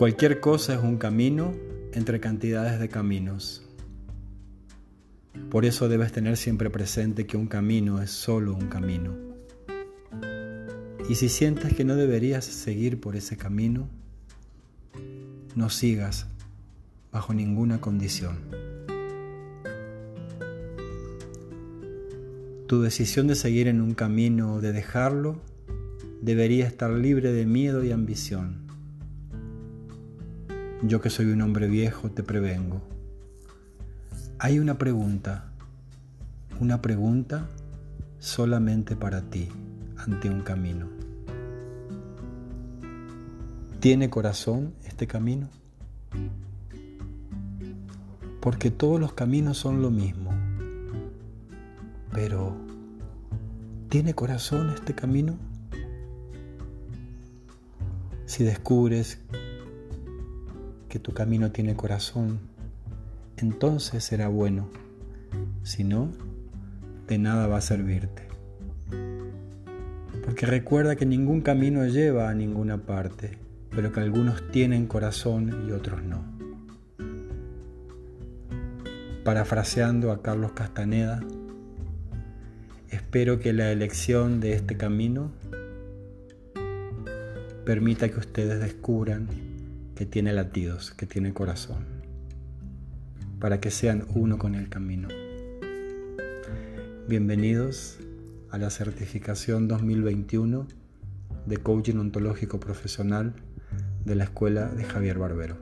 Cualquier cosa es un camino entre cantidades de caminos. Por eso debes tener siempre presente que un camino es solo un camino. Y si sientes que no deberías seguir por ese camino, no sigas bajo ninguna condición. Tu decisión de seguir en un camino o de dejarlo debería estar libre de miedo y ambición. Yo que soy un hombre viejo te prevengo. Hay una pregunta, una pregunta solamente para ti ante un camino. ¿Tiene corazón este camino? Porque todos los caminos son lo mismo. Pero, ¿tiene corazón este camino? Si descubres que tu camino tiene corazón, entonces será bueno. Si no, de nada va a servirte. Porque recuerda que ningún camino lleva a ninguna parte, pero que algunos tienen corazón y otros no. Parafraseando a Carlos Castaneda, espero que la elección de este camino permita que ustedes descubran que tiene latidos, que tiene corazón para que sean uno con el camino. Bienvenidos a la certificación 2021 de Coaching Ontológico Profesional de la Escuela de Javier Barbero.